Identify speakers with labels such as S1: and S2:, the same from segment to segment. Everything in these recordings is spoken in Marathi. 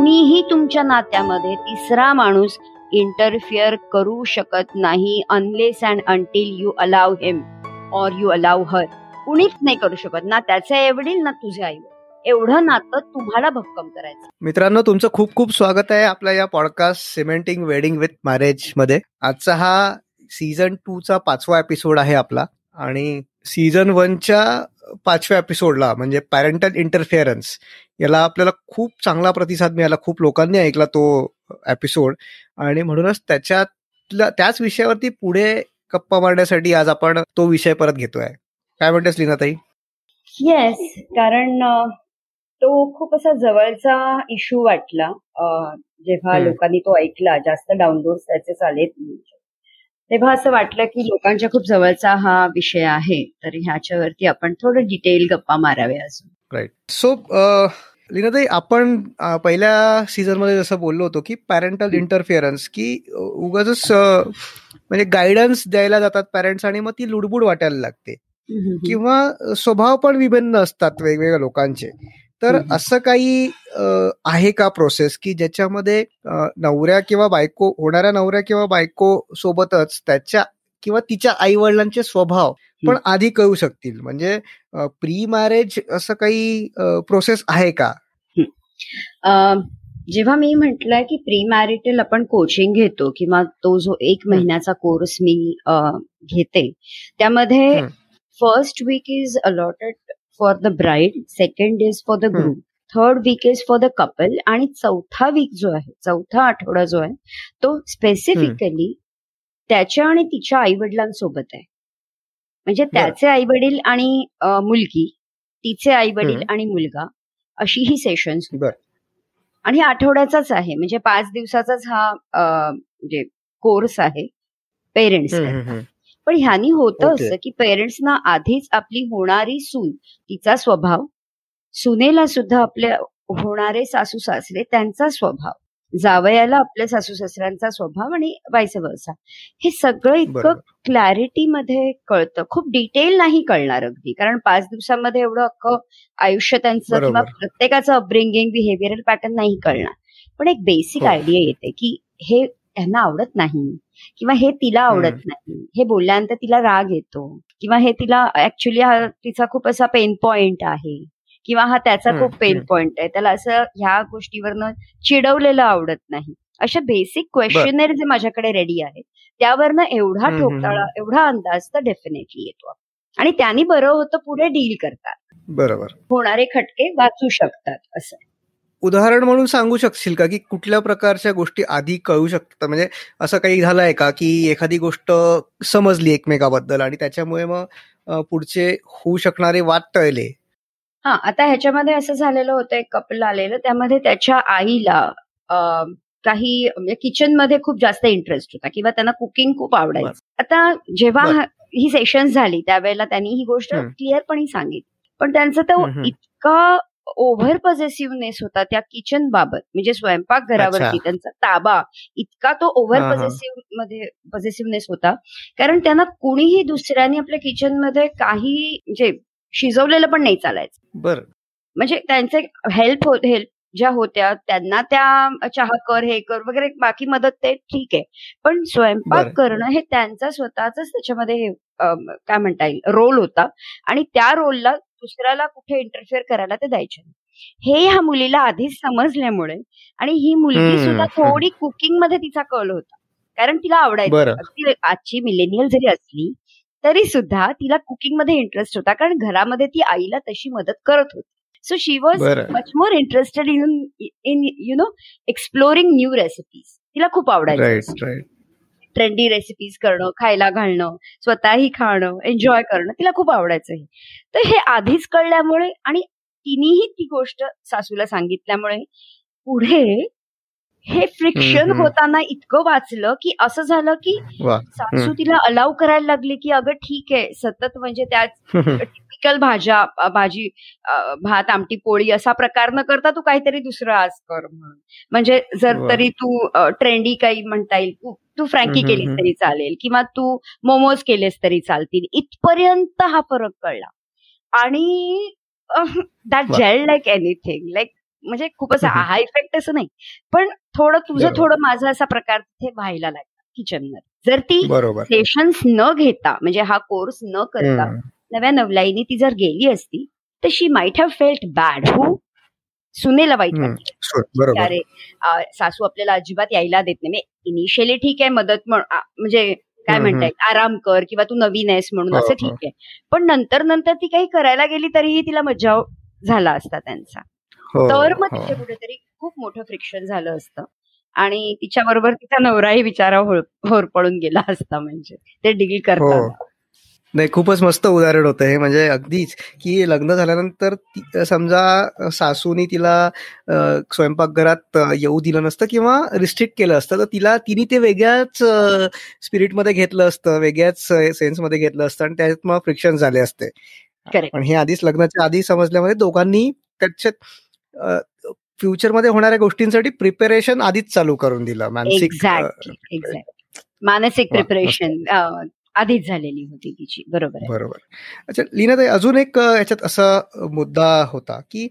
S1: कुणीही तुमच्या नात्यामध्ये तिसरा माणूस इंटरफिअर करू शकत नाही unless and until you allow him or you allow her कुणीच नाही करू शकत. ना त्याचे आई वडील ना तुझे आई. एवढं नातं तुम्हाला भक्कम करायचं.
S2: मित्रांनो तुमचं खूप खूप स्वागत आहे आपल्या या पॉडकास्ट सिमेंटिंग वेडिंग विथ मॅरेजमध्ये. आजचा हा सीझन टू चा पाचवा एपिसोड आहे आपला. आणि सीझन वनच्या पाचव्या एपिसोडला म्हणजे पॅरेंटल इंटरफिअरन्स याला आपल्याला खूप चांगला प्रतिसाद मिळाला खूप लोकांनी ऐकला तो एपिसोड आणि म्हणूनच त्याच्यातल्या त्याच विषयावरती पुढे गप्पा मारण्यासाठी आज आपण तो विषय परत घेतोय. काय म्हणतेस लीनाताई?
S1: येस कारण तो खूप असा जवळचा इश्यू वाटला. जेव्हा. लोकांनी तो ऐकला जास्त डाउनलोड त्याचे चालेत. तेव्हा असं वाटलं की लोकांच्या खूप जवळचा हा विषय आहे तर ह्याच्यावरती आपण थोडं डिटेल गप्पा माराव्या अजून.
S2: राईट सो लीनाताई आपण पहिल्या सीझनमध्ये जसं बोललो होतो की पॅरेंटल इंटरफिअरन्स की उगाच म्हणजे गायडन्स द्यायला जातात पॅरेंट्स आणि मग ती लुडबुड वाटायला लागते. किंवा स्वभाव पण विभिन्न असतात वेगवेगळ्या लोकांचे. तर. असं काही आहे का प्रोसेस की ज्याच्यामध्ये नवऱ्या किंवा बायको होणाऱ्या नवऱ्या किंवा बायको सोबतच त्याच्या किंवा तिच्या आई वडिलांचे स्वभाव पण आधी कळू शकतील? म्हणजे प्री मॅरेज असं काही प्रोसेस आहे का?
S1: जेव्हा मी म्हटलंय की प्री मॅरिटल आपण कोचिंग घेतो किंवा तो जो एक महिन्याचा कोर्स मी घेते त्यामध्ये. First week is allotted for the bride second is for the. Group third week is for the couple आणि चौथा वीक जो आहे चौथा आठवडा जो आहे तो स्पेसिफिकली त्याच्या आणि तिच्या आई वडिलांसोबत आहे म्हणजे त्याचे आई वडील आणि मुलगी तिचे आई वडील. आणि मुलगा अशी ही सेशन्स. आणि हे आठवड्याचाच आहे म्हणजे पाच दिवसाचाच हा म्हणजे कोर्स आहे पेरेंट्स. पण ह्यानी होतं
S2: Okay.
S1: असं की पेरेंट्सना आधीच आपली होणारी सून तिचा स्वभाव सुनेला सुद्धा आपल्या होणारे सासू सासरे त्यांचा स्वभाव जावयाला आपल्या सासू सासऱ्यांचा स्वभाव आणि वायस वर्सा हे सगळं इतकं
S2: बरोबर
S1: क्लॅरिटी मध्ये कळतं खूप डिटेल नाही कळणार अगदी कारण पाच दिवसामध्ये एवढं अख्खं आयुष्य त्यांचं किंवा. प्रत्येकाचं अपब्रिंगिंग बिहेवियरल पॅटर्न नाही कळणार पण एक बेसिक
S2: हो.
S1: आयडिया येते की हे त्यांना आवडत नाही. किंवा हे तिला आवडत नाही. हे बोलल्यानंतर तिला राग येतो. किंवा हे तिला ऍक्च्युली हा तिचा खूप असा पेन पॉइंट आहे. किंवा हा त्याचा खूप पेन. पॉइंट आहे. त्याला असं ह्या गोष्टीवरनं चिडवलेलं आवडत नाही. अशा बेसिक क्वेश्चनर जे माझ्याकडे रेडी आहेत त्यावरनं एवढा ठोकताळा एवढा अंदाज तर डेफिनेटली येतो. आणि त्यांनी बरं होतं पुढे डील करतात.
S2: बरोबर.
S1: होणारे खटके वाचू शकतात असं.
S2: उदाहरण म्हणून सांगू शकशील का? की कुठल्या प्रकारच्या गोष्टी आधी कळू शकतात? म्हणजे असं काही झालंय का की एखादी गोष्ट समजली एकमेकाबद्दल आणि त्याच्यामुळे मग पुढचे होऊ शकणारे वाद टळले?
S1: हा आता ह्याच्यामध्ये असं झालेलं होतं एक कपल आलेलं. त्यामध्ये त्याच्या आईला काही म्हणजे किचनमध्ये खूप जास्त इंटरेस्ट होता किंवा त्यांना कुकिंग खूप आवडायचं. आता जेव्हा. हा- सेशन झाली त्यावेळेला त्यांनी ही गोष्ट. क्लिअरपणे सांगितली. पण त्यांचा तो. इतका ओव्हर पॉझिटिव्हनेस होता त्या किचन बाबत म्हणजे स्वयंपाक घरावरती. त्यांचा ताबा इतका तो ओव्हर
S2: हा, हा.
S1: पॉझिटिव्हमध्ये पॉझिटिव्हनेस होता कारण त्यांना कुणीही दुसऱ्याने आपल्या किचनमध्ये काही म्हणजे शिजवलेलं पण नाही चालायचं
S2: बर
S1: म्हणजे त्यांचे हेल्प होत हेल्प ज्या होत्या त्यांना त्या चहा कर हे कर वगैरे बाकी मदत ते ठीक आहे पण स्वयंपाक. करणं हे त्यांचा स्वतःच त्याच्यामध्ये काय म्हणता येईल रोल होता आणि त्या रोलला दुसऱ्याला कुठे इंटरफिअर करायला ते द्यायचे हे ह्या मुलीला आधीच समजल्यामुळे आणि ही मुलगी सुद्धा. थोडी कुकिंगमध्ये तिचा कल होता. कारण तिला आवडायचं. आजची मिलेनियल जरी असली तरी सुद्धा तिला कुकिंगमध्ये इंटरेस्ट होता. कारण घरामध्ये ती आईला तशी मदत करत होती. So she was. Much more interested in in you know exploring new recipes तिला खूप आवडायचं ट्रेंडी रेसिपीज करणं खायला घालणं स्वतःही खाणं एन्जॉय करणं तिला खूप आवडायचं हे तर हे आधीच कळल्यामुळे आणि तिनेही ती गोष्ट सासूला सांगितल्यामुळे पुढे हे फ्रिक्शन. होताना इतकं वाचलं की असं झालं की सासू. तिला अलाव करायला लागली की अगं ठीक आहे सतत म्हणजे त्या टिपिकल भाज्या भाजी भात आमटी पोळी असा प्रकार न करता तू काहीतरी दुसरं आज कर म्हणून म्हणजे जर. तरी तू ट्रेंडी काही म्हणता येईल तू फ्रँकी केलीस. तरी चालेल किंवा तू मोमोज केलेस तरी चालतील इथपर्यंत हा फरक कळला आणि that. Gel like anything like म्हणजे खूप असं
S2: हम्म.
S1: हा इफेक्ट असं नाही पण थोडं तुझं. थोडं माझं असा प्रकार तिथे व्हायला लागला किचनमध्ये जर ती सेशन्स न घेता म्हणजे हा कोर्स न करता. नव्या नवलाईनी ती जर गेली असती तर she might have felt bad हो? सुनेला वाईट अरे सासू आपल्याला अजिबात यायला देत नाही. इनिशियली ठीक आहे मदत म्हणजे काय म्हणताय आराम कर किंवा तू नवीन आहेस म्हणून
S2: हो,
S1: असं
S2: हो.
S1: ठीक आहे. पण नंतर नंतर ती काही करायला गेली तरीही तिला मज्जाव झाला असता त्यांचा.
S2: हो,
S1: तर मग. तिथे कुठेतरी खूप मोठं फ्रिक्शन झालं असतं. आणि तिच्याबरोबर तिचा नवराही होळ होरपळून गेला असता म्हणजे. ते डील करताना.
S2: नाही खूपच मस्त उदाहरण होतं हे. म्हणजे अगदीच की लग्न झाल्यानंतर समजा सासूनी तिला स्वयंपाकघरात येऊ दिलं नसतं किंवा रिस्ट्रिक्ट केलं असतं तर तिला तिने ते वेगळ्याच स्पिरिटमध्ये घेतलं असतं वेगळ्याच सेन्समध्ये घेतलं असतं आणि त्यात मग फ्रिक्शन झाले असते. पण हे आधीच लग्नाच्या आधी समजल्यामध्ये दोघांनी त्याच्यात फ्युचरमध्ये होणाऱ्या गोष्टींसाठी प्रिपेरेशन आधीच चालू करून दिलं मानसिक
S1: मानसिक प्रिपरेशन आधीच झालेली होती तिची. बरोबर
S2: बरोबर. अच्छा लीनाताई अजून एक याच्यात असा मुद्दा होता की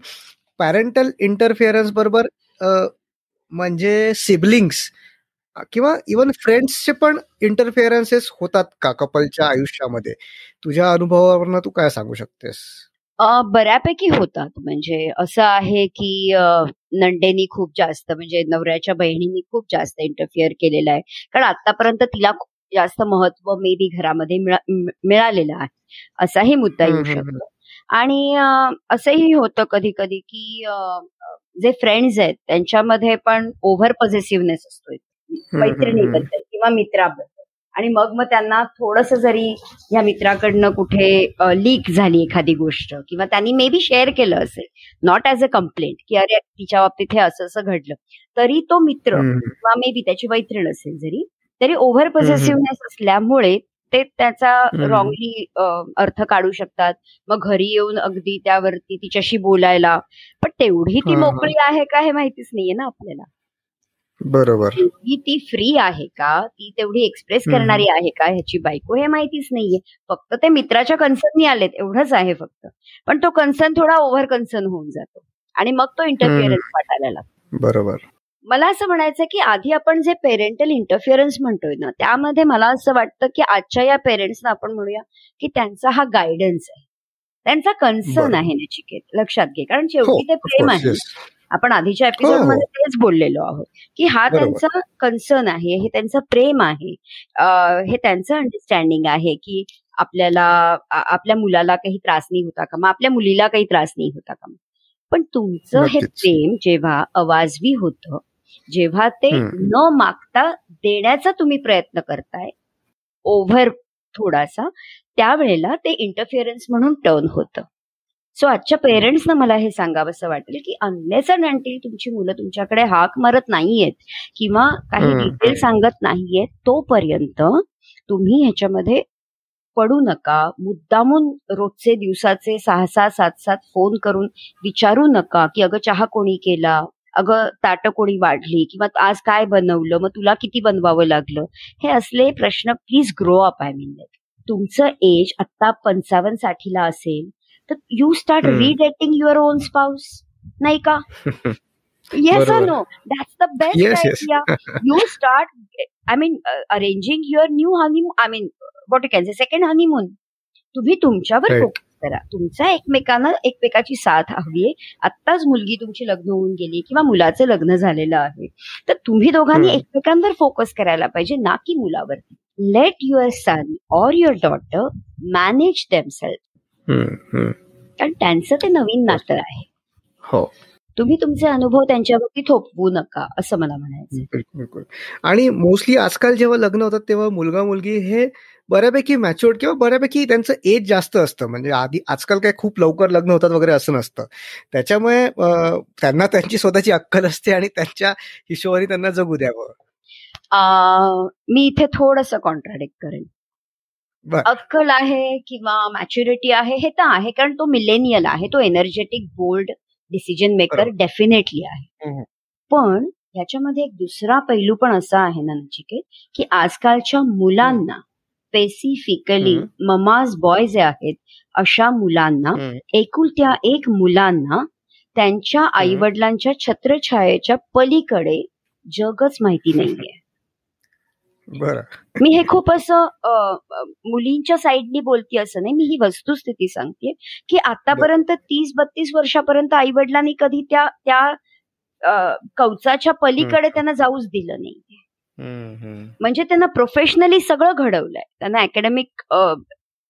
S2: पॅरेंटल इंटरफिअरन्स बरोबर म्हणजे सिबलिंग्स किंवा इवन फ्रेंड्सचे पण इंटरफिअरन्सेस होतात का कपलच्या आयुष्यामध्ये? तुझ्या अनुभवावरनं तू काय सांगू शकतेस?
S1: बऱ्यापैकी होतात. म्हणजे असं आहे की नंडेनी खूप जास्त म्हणजे नवऱ्याच्या बहिणींनी खूप जास्त इंटरफिअर केलेलं आहे. कारण आतापर्यंत तिला जास्त महत्त्व मेबी घरामध्ये मिळालेलं आहे. असाही मुद्दा येऊ शकतो. आणि असंही होतं कधी कधी की जे फ्रेंड्स आहेत त्यांच्यामध्ये पण ओव्हर पॉझिटिव्हनेस असतो मैत्रिणीबद्दल किंवा मित्राबद्दल. आणि मग मग त्यांना थोडस जरी या मित्राकडनं कुठे लीक झाली एखादी गोष्ट किंवा त्यांनी मे बी शेअर केलं असेल नॉट ॲज अ कंप्लेंट की अरे तिच्या बाबतीत हे असं असं घडलं तरी तो मित्र किंवा मे बी त्याची मैत्रीण असेल जरी तरी ओव्हर पॉझिटिव्हनेस असल्यामुळे ते त्याचा. रॉंगली अर्थ काढू शकतात. मग घरी येऊन अगदी त्यावरती तिच्याशी बोलायला. पण तेवढी ती. मोकळी आहे का हे माहितीच नाहीये ना आपल्याला.
S2: बरोबर.
S1: ती फ्री आहे का? ती तेवढी एक्सप्रेस. करणारी आहे का ह्याची बायको हे माहितीच नाहीये. फक्त ते मित्राच्या कन्सर्ननी आलेत एवढंच आहे फक्त. पण तो कन्सर्न थोडा ओव्हर कन्सर्न होऊन जातो. आणि मग तो इंटरफिअरन्स वाटायला लागतो.
S2: बरोबर.
S1: मला असं म्हणायचं की आधी आपण जे पेरेंटल इंटरफिअरन्स म्हणतोय ना त्यामध्ये मला असं वाटतं की आजच्या या पेरेंट्सना आपण म्हणूया की त्यांचा हा गायडन्स आहे त्यांचा कन्सर्न. आहे नचिकेत लक्षात घे कारण
S2: हो
S1: शेवटी ते प्रेम आहे. आपण आधीच्या एपिसोड
S2: हो.
S1: मध्ये तेच बोललेलो आहोत की हा. त्यांचा कन्सर्न आहे हे त्यांचं प्रेम आहे हे त्यांचं अंडरस्टँडिंग आहे की आपल्याला आपल्या मुलाला काही त्रास नाही होता का मग आपल्या मुलीला काही त्रास नाही होता का पण तुमचं हे. प्रेम जेव्हा अवाजवी होतं जेव्हा ते. न मागता देण्याचा तुम्ही प्रयत्न करताय ओव्हर थोडासा त्यावेळेला ते इंटरफिअरन्स म्हणून टर्न होतं सो आजच्या पेरेंट्सना मला हे सांगावंसं वाटेल की अनलेस अँड अँटिल तुमची मुलं तुमच्याकडे हाक मारत नाहीयेत किंवा काही. डिटेल सांगत नाहीयेत तोपर्यंत तुम्ही ह्याच्यामध्ये पडू नका मुद्दामून रोजचे दिवसाचे सहा सहा सात सात फोन करून विचारू नका की अगं चहा कोणी केला अगं ताट कोणी वाढली किंवा आज काय बनवलं मग तुला किती बनवावं लागलं हे असले प्रश्न please grow up I mean तुमचं एज आता पंचावन्न साठीला असेल तर you start. Redating your own spouse नाही का येस
S2: बरोबर.
S1: No that's the best. Idea you start I mean arranging your new honeymoon I mean what you can say second honeymoon तुम्ही तुमच्यावर. फोकस करा तुमचा एकमेकांना एकमेकाची साथ हवी आहे. आत्ताच मुलगी तुमची लग्न होऊन गेली किंवा मुलाचं लग्न झालेलं आहे. तर तुम्ही दोघांनी. एकमेकांवर फोकस करायला पाहिजे ना की मुलावरती. Let your son or your daughter manage themselves. कारण त्यांचं ते नवीन नातं आहे.
S2: हो.
S1: तुम्ही तुमचे अनुभव त्यांच्यावरती थोपवू नका असं मला म्हणायचं
S2: बिलकुल बिलकुल. आणि मोस्टली आजकाल जेव्हा लग्न होतात तेव्हा मुलगा मुलगी हे बऱ्यापैकी मॅच्युअर्ड किंवा बऱ्यापैकी त्यांचं एज जास्त असतं. म्हणजे आधी आजकाल काय खूप लवकर लग्न होतात वगैरे असं नसतं. त्याच्यामुळे त्यांना त्यांची स्वतःची अक्कल असते आणि त्यांच्या हिशोबाने त्यांना जगू द्यावं.
S1: मी इथे थोडस कॉन्ट्राडिक्ट करेन. अक्कल आहे किंवा मॅच्युरिटी आहे हे तर आहे कारण तो मिलेनियल आहे तो energetic bold decision maker. Definitely आहे. पण ह्याच्यामध्ये एक दुसरा पैलू पण असा आहे ना नचिकेत की आजकालच्या मुलांना स्पेसिफिकली. ममाज बॉय जे आहेत अशा मुलांना. एकुलत्या एक मुलांना त्यांच्या आई वडिलांच्या छत्रछायेच्या पलीकडे जगच माहिती नाहीये
S2: बरं.
S1: मी हे खूप असं मुलींच्या साईडनी बोलते असं नाही मी ही वस्तुस्थिती सांगते की आतापर्यंत तीस बत्तीस वर्षापर्यंत आई वडिलांनी कधी त्या त्या कवचाच्या पलीकडे त्यांना जाऊच दिलं नाही. म्हणजे त्यांना प्रोफेशनली सगळं घडवलंय. त्यांना अकॅडमिक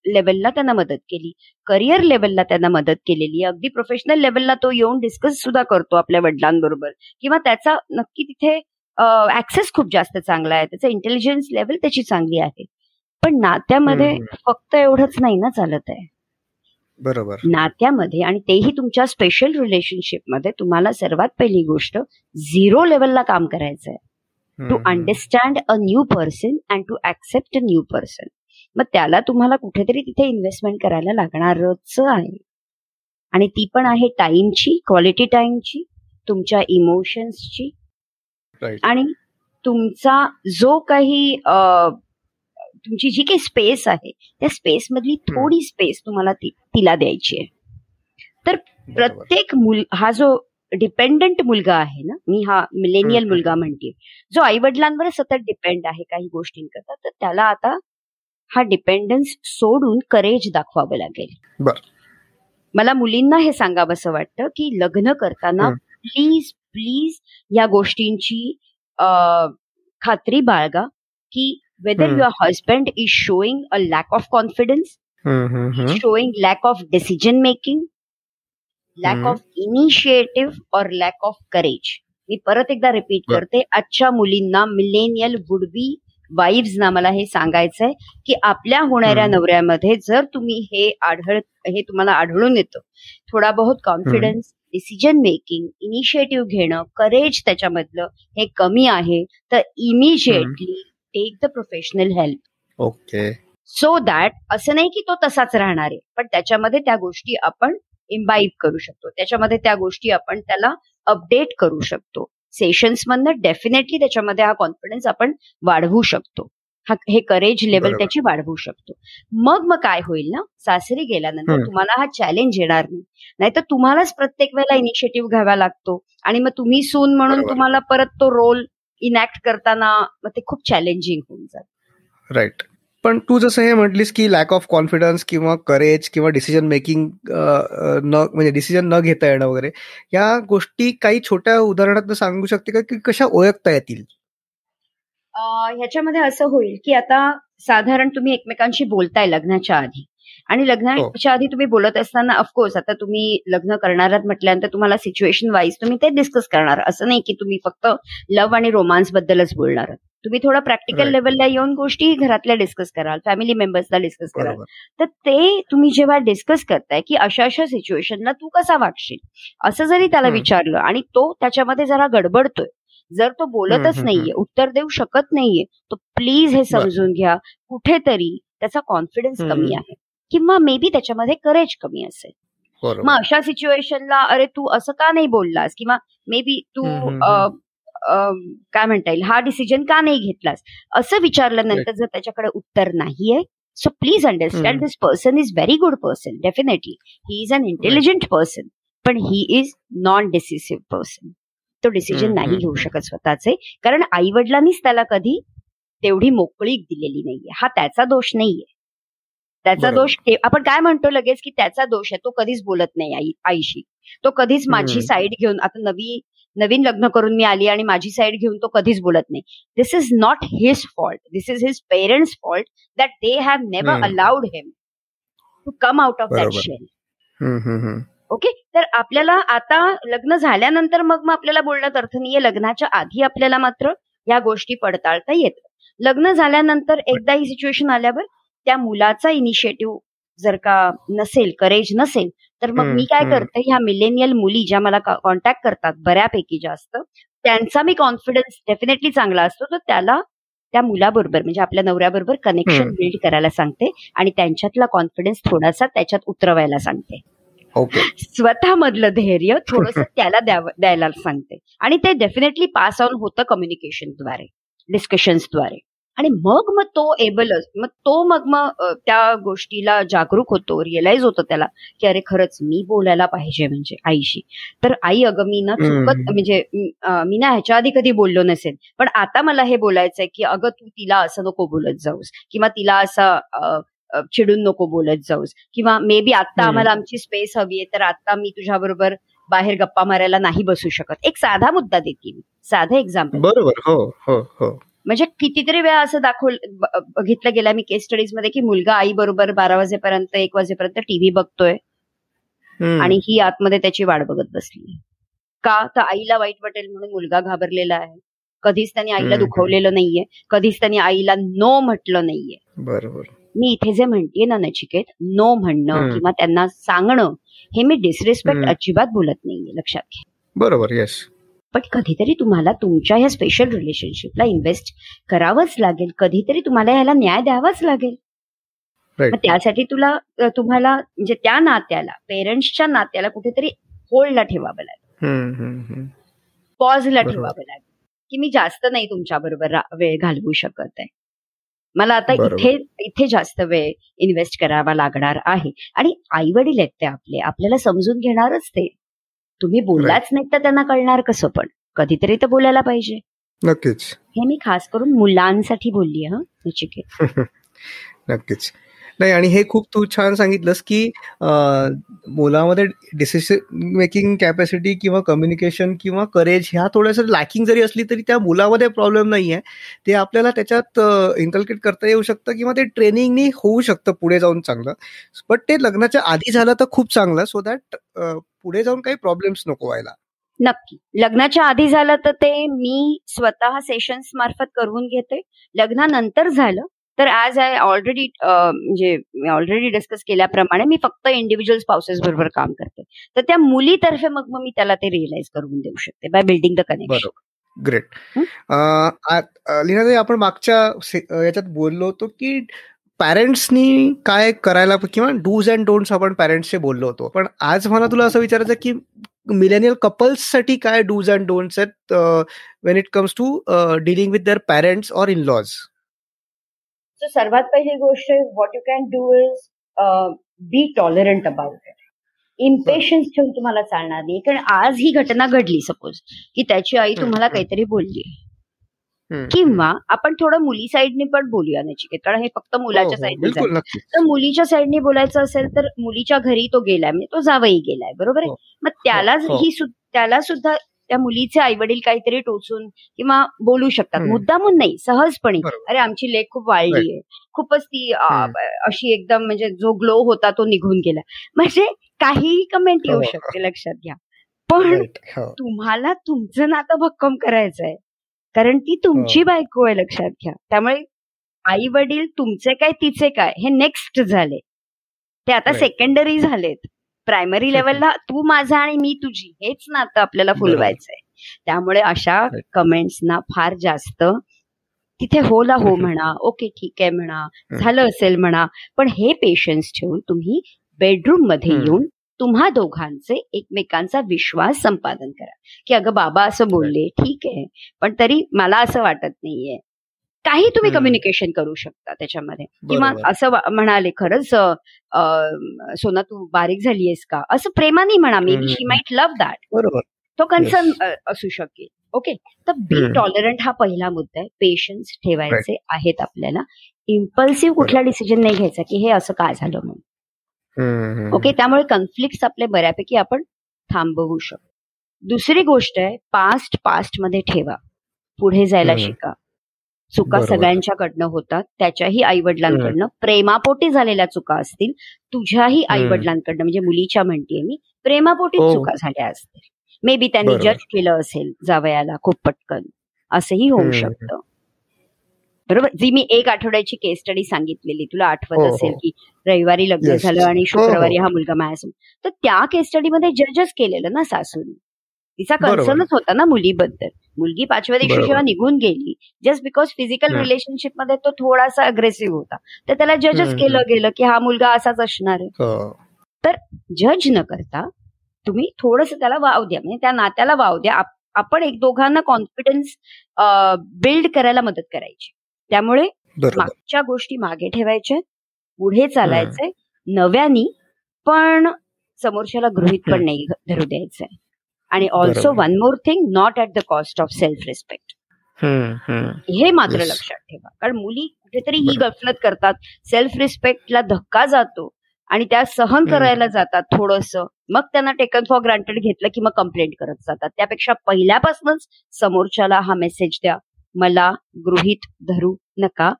S1: लेवलला त्यांना मदत केली. करिअर लेवलला त्यांना मदत केलेली अगदी प्रोफेशनल लेवलला तो येऊन डिस्कस सुद्धा करतो आपल्या वडिलांबरोबर. किंवा त्याचा नक्की तिथे ऍक्सेस खूप जास्त चांगला आहे. त्याचं इंटेलिजन्स लेवल त्याची चांगली आहे. पण नात्यामध्ये. फक्त एवढंच नाही ना चालत आहे.
S2: बरोबर.
S1: नात्यामध्ये आणि तेही तुमच्या स्पेशल रिलेशनशिपमध्ये तुम्हाला सर्वात पहिली गोष्ट झिरो लेवलला काम करायचं आहे to understand a new person and to accept a new person मग त्याला तुम्हाला कुठेतरी तिथे इन्व्हेस्टमेंट करायला लागणारच आहे. आणि ती पण आहे टाइमची क्वालिटी टाइमची तुमच्या इमोशन्सची आणि तुमचा जो काही तुमची जी काही स्पेस आहे त्या स्पेस मधली थोडी स्पेस तुम्हाला ती- तिला द्यायची आहे तर प्रत्येक मुल हा जो डिपेंडंट मुलगा आहे ना मी हा मिलेनियल. मुलगा म्हणते जो आई वडिलांवर सतत डिपेंड आहे काही गोष्टींकरता तर त्याला आता हा डिपेंडन्स सोडून करेज दाखवावं लागेल. मला मुलींना हे सांगावंसं वाटतं की लग्न करताना. प्लीज प्लीज या गोष्टींची खात्री बाळगा की whether. Your husband is showing a lack of confidence lack of decision making, lack
S2: हम्म.
S1: of initiative or lack of courage. मी परत एकदा रिपीट. करते आजच्या मुलींना मिलेनियल वुड बी वाईव्सना मला हे सांगायचंय की आपल्या होणाऱ्या. नवऱ्यामध्ये जर तुम्ही हे आढळ हे तुम्हाला आढळून येतं थोडा बहुत कॉन्फिडन्स डिसिजन मेकिंग इनिशिएटिव्ह घेणं करेज त्याच्यामधलं हे कमी आहे तर immediately take the professional help
S2: okay.
S1: So that असं नाही की तो तसाच राहणार आहे पण त्याच्यामध्ये त्या गोष्टी आपण इम्बाईब करू शकतो. त्याच्यामध्ये त्या गोष्टी आपण त्याला अपडेट करू शकतो. सेशन्स मधनं डेफिनेटली त्याच्यामध्ये हा कॉन्फिडन्स आपण वाढवू शकतो हा हे करेज लेवल. त्याची वाढवू शकतो मग मग काय होईल ना सासरी गेल्यानंतर. तुम्हाला हा चॅलेंज येणार नाही नाहीतर तुम्हालाच प्रत्येक वेळेला इनिशिएटिव्ह घ्यावा लागतो आणि मग तुम्ही सून म्हणून. तुम्हाला परत तो रोल इनॅक्ट करताना मग ते खूप चॅलेंजिंग होऊन जातं
S2: राईट पण तू जसं हे म्हटलीस की लॅक ऑफ कॉन्फिडन्स किंवा करेज किंवा डिसिजन मेकिंग न म्हणजे डिसिजन न घेता येणं वगैरे या गोष्टी काही छोट्या उदाहरणात सांगू शकते का? की कशा ओळखता येतील?
S1: ह्याच्यामध्ये असं होईल की आता साधारण तुम्ही एकमेकांशी बोलताय लग्नाच्या आधी. आणि लग्नाच्या आधी तुम्ही बोलत असताना ऑफकोर्स आता तुम्ही लग्न करणार आहात म्हटल्यानंतर तुम्हाला सिच्युएशन वाईज तुम्ही ते डिस्कस करणार. असं नाही की तुम्ही फक्त लव्ह आणि रोमांस बद्दलच बोलणार तुम्ही थोडं प्रॅक्टिकल. लेवलला येऊन गोष्टी घरातल्या डिस्कस कराल फॅमिली मेंबर्सला डिस्कस कराल. तर ते तुम्ही जेव्हा डिस्कस करताय की अशा अशा सिच्युएशनला तू कसा वागशील? असं जरी त्याला. विचारलं आणि तो त्याच्यामध्ये जरा गडबडतोय. जर तो बोलतच नाहीये उत्तर देऊ शकत नाहीये तर प्लीज हे. समजून घ्या. कुठेतरी त्याचा कॉन्फिडन्स. कमी आहे. किंवा मे बी त्याच्यामध्ये करेज कमी असेल. मग अशा सिच्युएशनला अरे तू असं का नाही बोललास? किंवा मे बी तू काय म्हणता येईल? हा डिसिजन का नाही घेतलास? असं विचारल्यानंतर जर त्याच्याकडे उत्तर नाहीये so please understand. This person is very good person definitely he is an intelligent person पण he is non decisive person तो डिसिजन नाही घेऊ. शकत स्वतःचे कारण आई वडिलांनीच त्याला कधी तेवढी मोकळीक दिलेली नाहीये. हा त्याचा दोष नाहीये. त्याचा. दोष आपण काय म्हणतो लगेच की त्याचा दोष आहे तो कधीच बोलत नाही आई आईशी तो कधीच माझी. साईड घेऊन आता नवी नवीन लग्न करून मी आली आणि माझी साईड घेऊन तो कधीच बोलत नाही this is not his fault this is his parents fault that they have never. Allowed him to come out of that. Shell. Okay तर आपल्याला आता लग्न झाल्यानंतर मग मग आपल्याला बोलण्यात अर्थ नाहीये लग्नाच्या आधी आपल्याला मात्र या गोष्टी पडताळता येतात लग्न झाल्यानंतर एकदा ही सिच्युएशन आल्यावर त्या मुलाचा इनिशिएटिव्ह जर का नसेल करेज नसेल तर मग मी काय. करते ह्या मिलेनियल मुली ज्या मला कॉन्टॅक्ट करतात बऱ्यापैकी जास्त त्यांचा मी कॉन्फिडन्स डेफिनेटली चांगला असतो तर त्याला त्या मुलाबरोबर म्हणजे आपल्या नवऱ्याबरोबर कनेक्शन. बिल्ड करायला सांगते आणि त्यांच्यातला कॉन्फिडन्स थोडासा त्याच्यात उतरवायला सांगते
S2: ओके
S1: स्वतःमधलं धैर्य थोडस त्याला द्यायला सांगते आणि ते डेफिनेटली पास ऑन होतं कम्युनिकेशनद्वारे डिस्कशन्सद्वारे आणि मग मग तो एबल मग तो मग मग त्या गोष्टीला जागरूक होतो रिअलाइज होतो त्याला की अरे खरंच मी बोलायला पाहिजे म्हणजे आईशी. तर आई अगं मी ना चुकत म्हणजे मी ना ह्याच्या आधी कधी बोललो नसेल पण आता मला हे बोलायचंय की अगं तू तिला असं नको बोलत जाऊस किंवा तिला असं चिडून नको बोलत जाऊस किंवा मे बी आता आम्हाला आमची स्पेस हवी आहे तर आता मी तुझ्याबरोबर बाहेर गप्पा मारायला नाही बसू शकत. एक साधा मुद्दा देते मी साधं एक्झाम्पल
S2: बरोबर हो हो हो.
S1: म्हणजे कितीतरी वेळा असं दाखवल बघितलं गेलं मी केस स्टडीजमध्ये की मुलगा आई बरोबर बारा वाजेपर्यंत एक वाजेपर्यंत टीव्ही बघतोय. आणि ही आतमध्ये त्याची वाट बघत बसली. का? तर आईला वाईट वाटेल म्हणून मुलगा घाबरलेला आहे. कधीच त्यांनी आईला दुखवलेलं नाहीये. कधीच त्यांनी आईला नो म्हटलं नाहीये.
S2: बरोबर.
S1: मी इथे जे म्हणतेय ना नचिकेत नो म्हणणं किंवा त्यांना सांगणं हे मी डिसरिस्पेक्ट अजिबात बोलत नाहीये. लक्षात घ्या.
S2: बरोबर येस
S1: पण कधीतरी तुम्हाला तुमच्या ह्या स्पेशल रिलेशनशिपला इन्व्हेस्ट करावंच लागेल. कधीतरी तुम्हाला ह्याला न्याय द्यावाच लागेल. मग त्यासाठी तुला तुम्हाला म्हणजे त्या नात्याला पेरेंट्सच्या नात्याला कुठेतरी होल्डला ठेवावं लागेल. पॉजला ठेवावं लागेल. की मी जास्त नाही तुमच्या बरोबर वेळ घालवू शकत आहे. मला आता इथे इथे जास्त वेळ इन्व्हेस्ट करावा लागणार आहे. आणि आई वडील आहेत ते आपले. आपल्याला समजून घेणारच ते. तुम्ही बोललाच नाही तर त्यांना कळणार कसं पण? कधीतरी तर बोलायला पाहिजे.
S2: नक्कीच.
S1: हे मी खास करून मुलांसाठी बोलली हा नचिकेत
S2: नक्कीच. नाही आणि हे खूप तू छान सांगितलंस की मुलामध्ये डिसिशन मेकिंग कॅपॅसिटी किंवा कम्युनिकेशन किंवा करेज ह्या थोड्याशा लॅकिंग जरी असली तरी त्या मुलामध्ये प्रॉब्लेम नाही आहे ते आपल्याला त्याच्यात इन्कल्केट करता येऊ शकतं किंवा ते ट्रेनिंगनी होऊ शकतं पुढे जाऊन चांगलं. बट ते लग्नाच्या आधी झालं तर खूप चांगलं सो दॅट पुढे जाऊन काही प्रॉब्लेम्स नको व्हायला.
S1: नक्की. लग्नाच्या आधी झालं तर ते मी स्वतः सेशन्स मार्फत करून घेते. लग्नानंतर झालं तर ऍज आय ऑलरेडी म्हणजे मी ऑलरेडी डिस्कस केल्याप्रमाणे मी फक्त इंडिव्हिज्युअल स्पाउसेस बरोबर काम करते. तर त्या मुलीतर्फे मग मग मी त्याला ते रिअलाइज करून देऊ शकते by building the connection
S2: great लीनाताई आपण मागच्या याच्यात बोललो होतो की पॅरेंट्सनी काय करायला किंवा डूज अँड डोंट्स आपण पॅरेंट्सचे बोललो होतो. पण आज मला तुला असं विचारायचं की मिलेनियल कपल्ससाठी काय डूज अँड डोंट्स आहेत when it comes to dealing with their parents or in laws
S1: so सर्वात पहिली गोष्ट what you can do is be tolerant about it impatience ठेवून तुम्हाला चालणार नाही. कारण आज ही घटना घडली सपोज की त्याची आई तुम्हाला काहीतरी बोलली. किंवा आपण थोडं मुली साईडने पण बोलूया नचिकेत कारण हे फक्त मुलाच्या साईडने तर मुलीच्या साईडने बोलायचं असेल तर मुलीच्या घरी तो गेलाय म्हणजे तो जावई गेलाय बरोबर आहे? मग त्याला ही त्याला सुद्धा त्या मुलीचे आई वडील काहीतरी टोचून किंवा बोलू शकतात. मुद्दामून नाही सहजपणे. अरे आमची लेख खूप वाढली आहे. खूपच ती अशी एकदम म्हणजे जो ग्लो होता तो निघून गेला. म्हणजे काहीही कमेंट येऊ शकते लक्षात घ्या. पण तुम्हाला तुमचं नातं भक्कम करायचं आहे. कारण ती तुमची बायको आहे लक्षात घ्या. त्यामुळे आई वडील तुमचे काय तिचे काय हे नेक्स्ट झाले. ते आता सेकंडरी झालेत. प्रायमरी लेवलला तू माझा आणि मी तुझी हेच नातं आपल्याला फुलवायचंय. त्यामुळे अशा कमेंट्सना फार जास्त तिथे होला हो म्हणा ओके ठीक आहे म्हणा झालं असेल म्हणा पण हे पेशन्स ठेवून तुम्ही बेडरूममध्ये येऊन तुम्हा दोघांचे एकमेकांचा विश्वास संपादन करा. की अगं बाबा असं बोलले ठीक आहे पण तरी मला असं वाटत नाहीये. काही तुम्ही कम्युनिकेशन करू शकता त्याच्यामध्ये. किंवा असं म्हणाले खरंच सोना तू बारीक झालीयस का? असं प्रेमाने म्हणा. Maybe she might love that
S2: बरोबर.
S1: तो कन्सर्न असू शकेल. ओके तर बी टॉलरंट हा पहिला मुद्दा आहे. पेशन्स ठेवायचे आहेत आपल्याला. इम्पल्सिव्ह कुठला डिसिजन नाही घ्यायचा की हे असं काय झालं म्हणून. ओके त्यामुळे कन्फ्लिक्ट आपले बऱ्यापैकी आपण थांबवू शकतो. दुसरी गोष्ट आहे पास्ट पास्टमध्ये ठेवा. पुढे जायला शिका. चुका सगळ्यांच्याकडनं होतात. त्याच्याही आई वडिलांकडनं प्रेमापोटी झालेल्या चुका असतील. तुझ्याही आई वडिलांकडनं म्हणजे मुलीच्या म्हणतीये मी प्रेमापोटी चुका झाल्या असतील. मे बी त्यांनी जज केलं असेल जावयाला खूप पटकन. असंही होऊ शकतं. बरोबर? जी मी एक आठवड्याची केस स्टडी सांगितलेली तुला आठवत असेल की रविवारी लग्न झालं आणि शुक्रवारी हा मुलगा माझ्यासमोर. तर त्या केस स्टडीमध्ये जजच केलेलं ना सासून? तिचा कन्सर्नच होता ना मुलीबद्दल. मुलगी पाचव्या दिवशी जेव्हा निघून गेली जस्ट बिकॉज फिजिकल रिलेशनशिपमध्ये तो थोडासा अग्रेसिव्ह होता. तर त्याला जजच केलं गेलं की हा मुलगा असाच असणार आहे. तर जज न करता तुम्ही थोडस त्याला वाव द्या. म्हणजे त्या नात्याला वाव द्या. आपण एक दोघांना कॉन्फिडन्स बिल्ड करायला मदत करायची. त्यामुळे मागच्या गोष्टी मागे ठेवायच्या पुढे चालायचंय. नव्यानी पण समोरच्याला गृहित पण. नाही धरू द्यायचंय. आणि also. One more thing not at the cost of self respect. हे मात्र. लक्षात ठेवा कारण मुली कुठेतरी ही. गफलत करतात सेल्फ रिस्पेक्टला धक्का जातो आणि त्या सहन. करायला जातात थोडस मग त्यांना टेकन फॉर ग्रांटेड घेतलं की मग कंप्लेंट करत जातात त्यापेक्षा पहिल्यापासूनच समोरच्याला हा मेसेज द्या मला गृहित धरू नका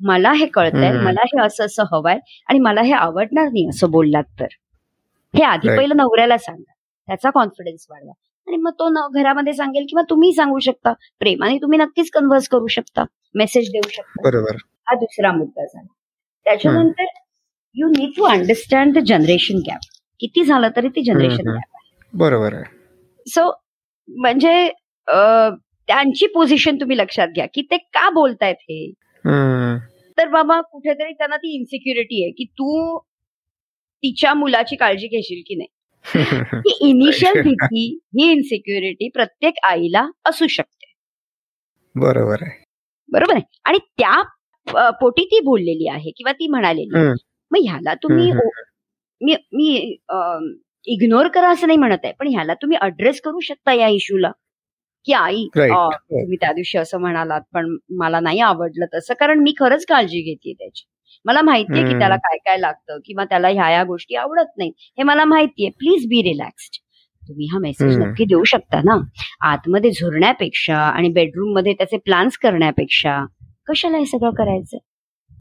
S1: मला हे कळतंय. मला हे असं असं हवंय आणि मला हे आवडणार नाही असं बोललात तर हे आधी. पहिलं नवऱ्याला सांगा त्याचा कॉन्फिडन्स वाढवा. आणि मग तो न- घरामध्ये सांगेल किंवा तुम्ही सांगू शकता. प्रेमाने तुम्ही नक्कीच कन्व्हर्स करू शकता. मेसेज देऊ शकता.
S2: बरोबर.
S1: हा दुसरा मुद्दा झाला. त्याच्यानंतर you need to understand the generation gap किती झालं तरी ती जनरेशन. गॅप
S2: बरोबर आहे.
S1: सो म्हणजे त्यांची पोझिशन तुम्ही लक्षात घ्या. की ते का बोलतायत हे. तर बाबा कुठेतरी त्यांना ती इन्सिक्युरिटी आहे की तू तिच्या मुलाची काळजी घेशील की नाही? ही इनिशियल भीती ही इन्सिक्युरिटी प्रत्येक आईला असू शकते.
S2: बरोबर आहे.
S1: बरोबर आहे? आणि त्या पोटी ती बोललेली आहे किंवा ती म्हणालेली. मग ह्याला तुम्ही मी मी इग्नोर करा असं नाही म्हणत आहे. पण ह्याला तुम्ही अड्रेस करू शकता या इश्यूला की आई तुम्ही त्या दिवशी असं म्हणालात पण मला नाही आवडलं तसं. कारण मी खरंच काळजी घेते त्याची. मला माहितीये की. त्याला काय काय लागतं किंवा त्याला ह्या ह्या गोष्टी आवडत नाही. हे मला माहितीये. प्लीज बी रिलॅक्स्ड तुम्ही हा मेसेज. नक्की देऊ शकता ना? आतमध्ये झुरण्यापेक्षा आणि बेडरूममध्ये त्याचे प्लॅन्स करण्यापेक्षा कशाला हे सगळं करायचं?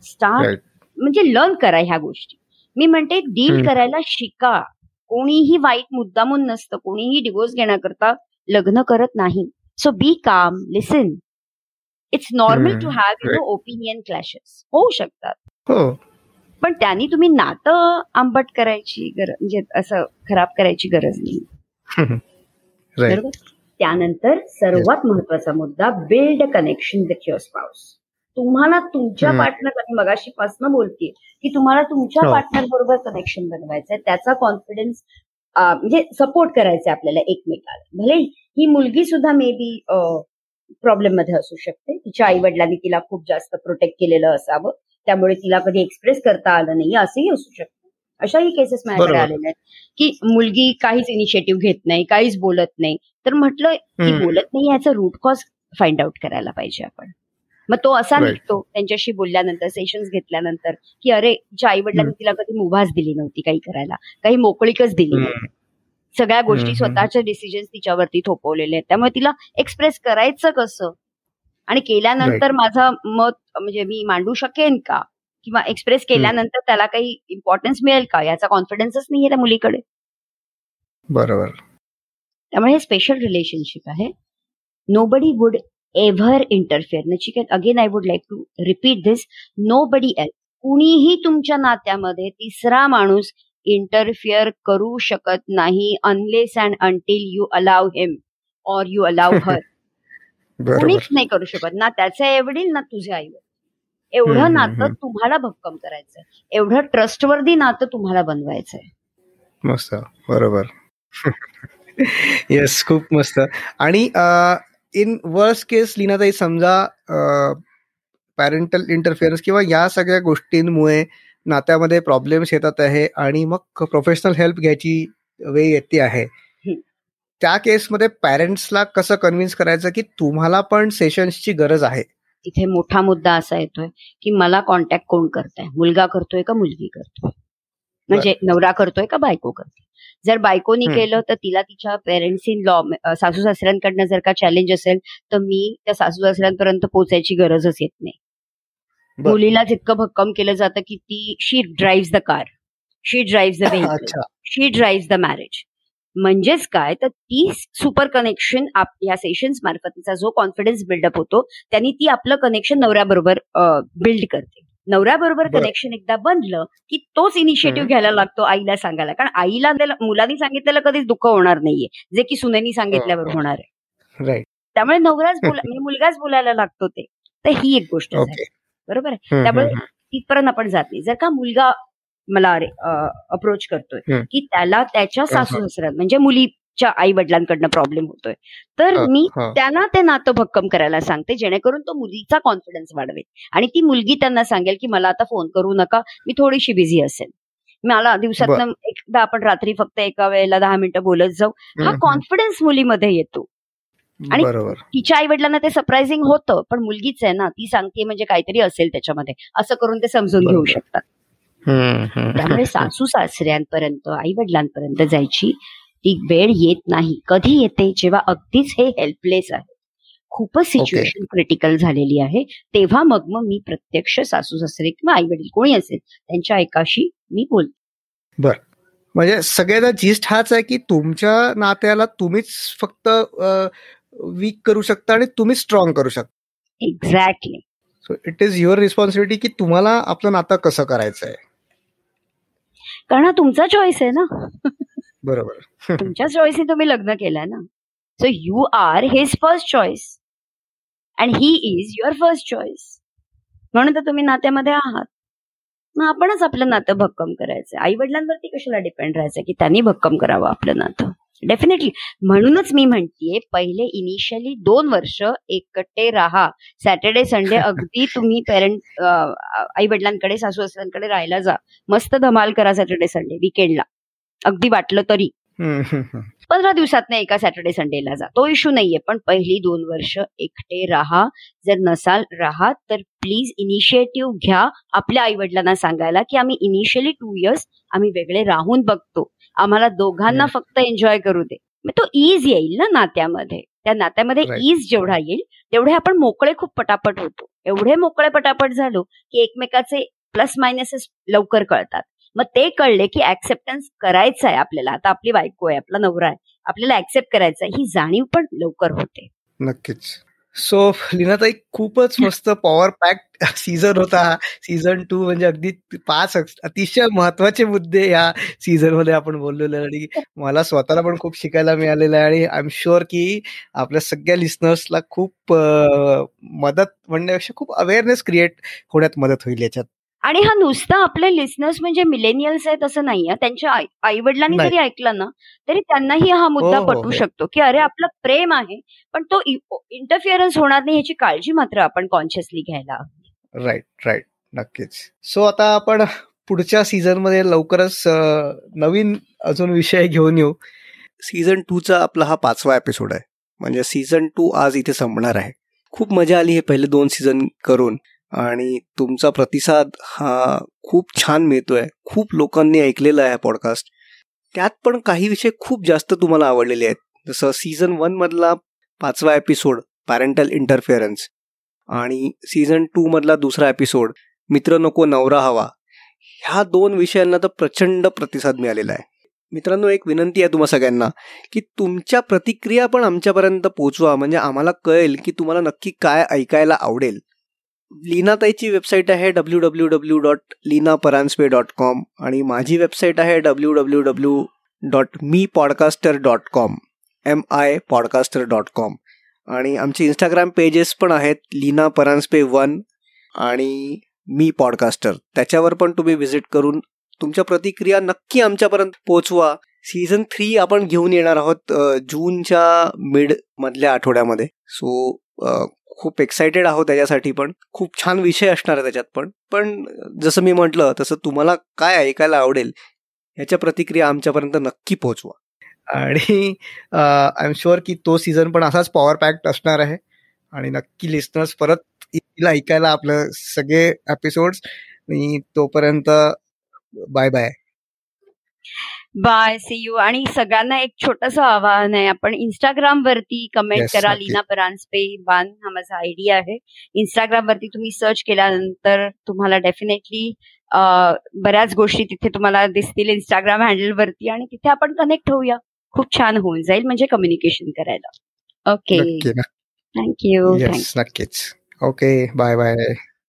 S1: स्टार्ट. म्हणजे लर्न करा ह्या गोष्टी. मी म्हणते डील. करायला शिका. कोणीही वाईट मुद्दामून नसतं. कोणीही डिवोर्स घेण्याकरता लग्न करत नाही. So be calm listen it's normal. To have you. Know opinion clashes होऊ शकतात.
S2: हो.
S1: पण त्यांनी तुम्ही नातं आंबट करायची गरज म्हणजे असं खराब करायची गरज नाही. बरोबर? त्यानंतर सर्वात महत्त्वाचा मुद्दा build connection with your spouse तुम्हाला तुमच्या. पार्टनर आणि मगाशी पासन बोलतीये की तुम्हाला तुमच्या
S2: हो.
S1: पार्टनर बरोबर कनेक्शन बनवायचंय त्याचा कॉन्फिडन्स म्हणजे सपोर्ट करायचा आपल्याला एकमेकाला. भले ही मुलगी सुद्धा मे बी प्रॉब्लेममध्ये असू शकते. तिच्या आई वडिलांनी तिला खूप जास्त प्रोटेक्ट केलेलं असावं. त्यामुळे तिला कधी एक्सप्रेस करता आलं नाही असंही असू शकतं अशाही केसेस माझ्याकडे. आलेल्या आहेत की मुलगी काहीच इनिशिएटिव्ह घेत नाही काहीच बोलत नाही तर म्हटलं
S2: हम्म.
S1: बोलत नाही याचा रूट कॉज फाइंड आउट करायला पाहिजे आपण मग तो असा. निघतो त्यांच्याशी बोलल्यानंतर सेशन्स घेतल्यानंतर की अरे तिच्या आई वडिलांनी. तिला कधी मुभाच दिली नव्हती काही करायला काही मोकळीकच दिली नव्हती. सगळ्या गोष्टी. स्वतःच्या डिसिजन्स तिच्यावरती थोपवलेले आहेत त्यामुळे तिला एक्सप्रेस करायचं कसं आणि केल्यानंतर माझं मत म्हणजे मी मांडू शकेन का? किंवा एक्सप्रेस केल्यानंतर त्याला काही इम्पॉर्टन्स मिळेल का? याचा कॉन्फिडन्सच नाहीये त्या मुलीकडे.
S2: बरोबर.
S1: त्यामुळे हे स्पेशल रिलेशनशिप आहे. Nobody would ever interfere Nachiket again I would like to repeat this nobody L कुणीही तुमच्या नात्यामध्ये तिसरा माणूस इंटरफिअर करू शकत नाही unless and until you allow him or you allow her कुणीच नाही करू शकत. ना त्याचे आई वडील ना तुझे आई वडील. एवढं नातं. तुम्हाला भक्कम करायचंय. एवढं ट्रस्टवर्दी नातं तुम्हाला बनवायचंय.
S2: मस्त. बरोबर. येस खूप मस्त. आणि इन वर्स्ट केस लीनाताई समजा पॅरेंटल इंटरफिअरन्स किंवा या सगळ्या गोष्टींमुळे नात्यामध्ये प्रॉब्लेम्स येतात आहे आणि मग प्रोफेशनल हेल्प घ्यायची वेळ येते आहे. त्या केसमध्ये पॅरेंट्सला कसं कन्व्हिन्स करायचं की तुम्हाला पण सेशन्सची गरज आहे?
S1: इथे मोठा मुद्दा असा येतोय की मला कॉन्टॅक्ट कोण करताय? मुलगा करतोय का मुलगी करतोय? म्हणजे नवरा करतोय का बायको करते जर बायकोनी. केलं तर तिला तिच्या पेरेंट्स इन लॉ सासू सासऱ्यांकडनं जर का चॅलेंज असेल तर मी त्या सासू सासऱ्यांपर्यंत पोहोचायची गरजच येत नाही. मुलीला जितकं भक्कम केलं जातं की ती she drive the car she drive the vehicle she drive the marriage म्हणजेच काय? तर ती सुपर कनेक्शन या सेशन्स मार्फत तिचा जो कॉन्फिडन्स बिल्डअप होतो त्यांनी ती आपलं कनेक्शन नवऱ्याबरोबर बिल्ड करते. नवऱ्याबरोबर
S2: बरं.
S1: कनेक्शन एकदा बनलं की तोच इनिशिएटिव्ह. घ्यायला लागतो आईला सांगायला. कारण आईला मुलांनी सांगितलेलं कधीच दुःख होणार नाहीये. जे की सुनेनी सांगितल्यावर
S2: हो.
S1: होणार आहे. त्यामुळे नवराच बोला म्हणजे मुलगाच बोलायला लागतो ते. तर ही एक गोष्ट बरोबर आहे? त्यामुळे तिथपर्यंत आपण जात नाही. जर का मुलगा मला अप्रोच करतोय. की त्याला त्याच्या. सासू सासऱ्यां म्हणजे मुली च्या आई वडिलांकडनं प्रॉब्लेम होतोय तर मी. त्यांना ते नातं भक्कम करायला सांगते जेणेकरून तो मुलीचा कॉन्फिडन्स वाढवेल आणि ती मुलगी त्यांना सांगेल की मला आता फोन करू नका मी थोडीशी बिझी असेल मला दिवसातनं एकदा आपण रात्री फक्त एका वेळेला दहा मिनिटं बोलत जाऊ हा कॉन्फिडन्स मुलीमध्ये येतो. आणि- तिच्या आई वडिलांना ते सरप्राइझिंग होतं पण मुलगीच आहे ना ती सांगते म्हणजे काहीतरी असेल त्याच्यामध्ये असं करून ते समजून घेऊ. शकतात. त्यामुळे सासू सासऱ्यांपर्यंत आई वडिलांपर्यंत जायची ती वेळ येत नाही. कधी येते? जेव्हा अगदीच हे हेल्पलेस आहे. खूपच सिच्युएशन क्रिटिकल झालेली आहे. तेव्हा मग मग मी प्रत्यक्ष सासू सासरे किंवा आई वडील कोणी असेल त्यांच्या एकाशी मी बोलते
S2: म्हणजे सगळ्याचा जिस्ट हाच आहे की तुमच्या नात्याला तुम्हीच फक्त वीक करू शकता आणि तुम्हीच स्ट्रॉंग करू शकता.
S1: Exactly
S2: so it is your responsibility की तुम्हाला आपलं नातं कसं करायचं आहे
S1: कारण हा तुमचा चॉईस आहे ना.
S2: बरोबर.
S1: तुमच्या चॉईसने तुम्ही लग्न केलंय ना. So you are his first choice and he is your first choice म्हणून तर तुम्ही नात्यामध्ये आहात. मग आपणच आपलं नातं भक्कम करायचं आई वडिलांवरती कशाला डिपेंड राहायचं की त्यांनी भक्कम करावं आपलं नातं? डेफिनेटली म्हणूनच मी म्हणतीये पहिले इनिशियली दोन वर्ष एकटे राहा. सॅटर्डे संडे अगदी तुम्ही पेरेंट आई वडिलांकडे सासू सासऱ्यांकडे राहायला जा. मस्त धमाल करा सॅटर्डे संडे विकेंडला अगदी वाटलं तरी. पंधरा दिवसात एका सॅटर्डे संडेला जा. तो इश्यू नाहीये पण पहिली दोन वर्ष एकटे राहा. जर नसाल राहा. तर प्लीज इनिशिएटिव्ह घ्या. आपल्या आई वडिलांना सांगायला की आम्ही इनिशियली टू इयर्स आम्ही वेगळे राहून बघतो. आम्हाला दोघांना. फक्त एन्जॉय करू दे. मग तो ईज येईल ना नात्यामध्ये. त्या नात्यामध्ये. ईज जेवढा येईल तेवढे आपण मोकळे खूप पटापट होतो. एवढे मोकळे पटापट झालो की एकमेकाचे प्लस मायनसेस लवकर कळतात. मग ते कळले की ऍक्सेप्टन्स करायचं आहे आपल्याला. आता आपली बायको आहे आपला नवरा आहे. आपल्याला ऍक्सेप्ट करायचं आहे. ही जाणीव पण लवकर होते.
S2: नक्कीच. सो लीनाताई खूपच मस्त पॉवर पॅक सीझन होता. सीझन टू म्हणजे अगदी पाच अतिशय महत्त्वाचे मुद्दे या सीझनमध्ये आपण बोललेलो आणि मला स्वतःला पण खूप शिकायला मिळालेलं आहे. आणि आय एम शुअर की आपल्या सगळ्या लिस्नर्सला खूप मदत म्हणण्यापेक्षा खूप अवेअरनेस क्रिएट होण्यात मदत होईल याच्यात.
S1: आणि हा नुसता आपले लिस्नर्स म्हणजे मिलेनियल्स आहेत असं नाहीये. त्यांच्या आई वडिलांनी. जरी ऐकलं ना तरी त्यांनाही हा मुद्दा
S2: हो, हो,
S1: पटू
S2: हो.
S1: शकतो की अरे आपलं प्रेम आहे पण तो इंटरफिअरन्स होणार नाही याची काळजी मात्र आपण कॉन्शियसली घ्यायला हवी.
S2: राईट राईट नक्कीच. सो आता आपण पुढच्या सीझनमध्ये लवकरच नवीन अजून विषय घेऊन येऊ. सीझन टूचा आपला हा पाचवा एपिसोड आहे. म्हणजे सीझन टू आज इथे संपणार आहे. खूप मजा आली हे पहिले दोन सीझन करून. आणि तुमचा प्रतिसाद हा खूप छान मिळतोय. खूप लोकांनी ऐकलेला आहे पॉडकास्ट त्यात पण काही विषय खूप जास्त तुम्हाला आवडलेले आहेत. जसं सीझन वन मधला पाचवा एपिसोड पॅरेंटल इंटरफेअरन्स आणि सीझन टू मधला दुसरा एपिसोड मित्र नको नवरा हवा. ह्या दोन विषयांना तर प्रचंड प्रतिसाद मिळालेला आहे. मित्रांनो एक विनंती आहे तुम्हा सगळ्यांना की तुमच्या प्रतिक्रिया पण आमच्यापर्यंत पोचवा म्हणजे आम्हाला कळेल की तुम्हाला नक्की काय ऐकायला आवडेल. लीनाताईची वेबसाईट आहे W W W dot Leena Paranjpe dot com आणि माझी वेबसाईट आहे W W W dot me podcaster dot com M I podcaster dot com आणि आमचे इंस्टाग्राम पेजेस पण आहेत लीना परांजपे वन आणि मी पॉडकास्टर त्याच्यावर पण तुम्ही व्हिजिट करून तुमच्या प्रतिक्रिया नक्की आमच्यापर्यंत पोहोचवा सीझन थ्री आपण घेऊन येणार आहोत जूनच्या मिड मधल्या आठवड्यामध्ये. सो खूप एक्सायटेड आहोत त्याच्यासाठी पण. खूप छान विषय असणार आहे त्याच्यात पण. पण जसं मी म्हटलं तसं तुम्हाला काय ऐकायला आवडेल ह्याच्या प्रतिक्रिया आमच्यापर्यंत नक्की पोहोचवा. आणि आय एम शुअर की तो सीझन पण असाच पॉवर पॅक्ट असणार आहे. आणि नक्की लिस्नर्स परत ऐकायला आपलं सगळे एपिसोड्स आणि तोपर्यंत bye bye
S1: bye see you आणि सगळ्यांना एक छोटस आवाहन आहे. आपण इंस्टाग्राम वरती कमेंट
S2: Yes,
S1: करा. लीना परांजपे वन हा माझा आयडी आहे. इंस्टाग्राम वरती तुम्ही सर्च केल्यानंतर तुम्हाला डेफिनेटली बऱ्याच गोष्टी तिथे तुम्हाला दिसतील इंस्टाग्राम हँडल वरती आणि तिथे आपण कनेक्ट होऊया. खूप छान होऊन जाईल म्हणजे कम्युनिकेशन करायला. ओके थँक्यू
S2: नक्कीच. Okay bye bye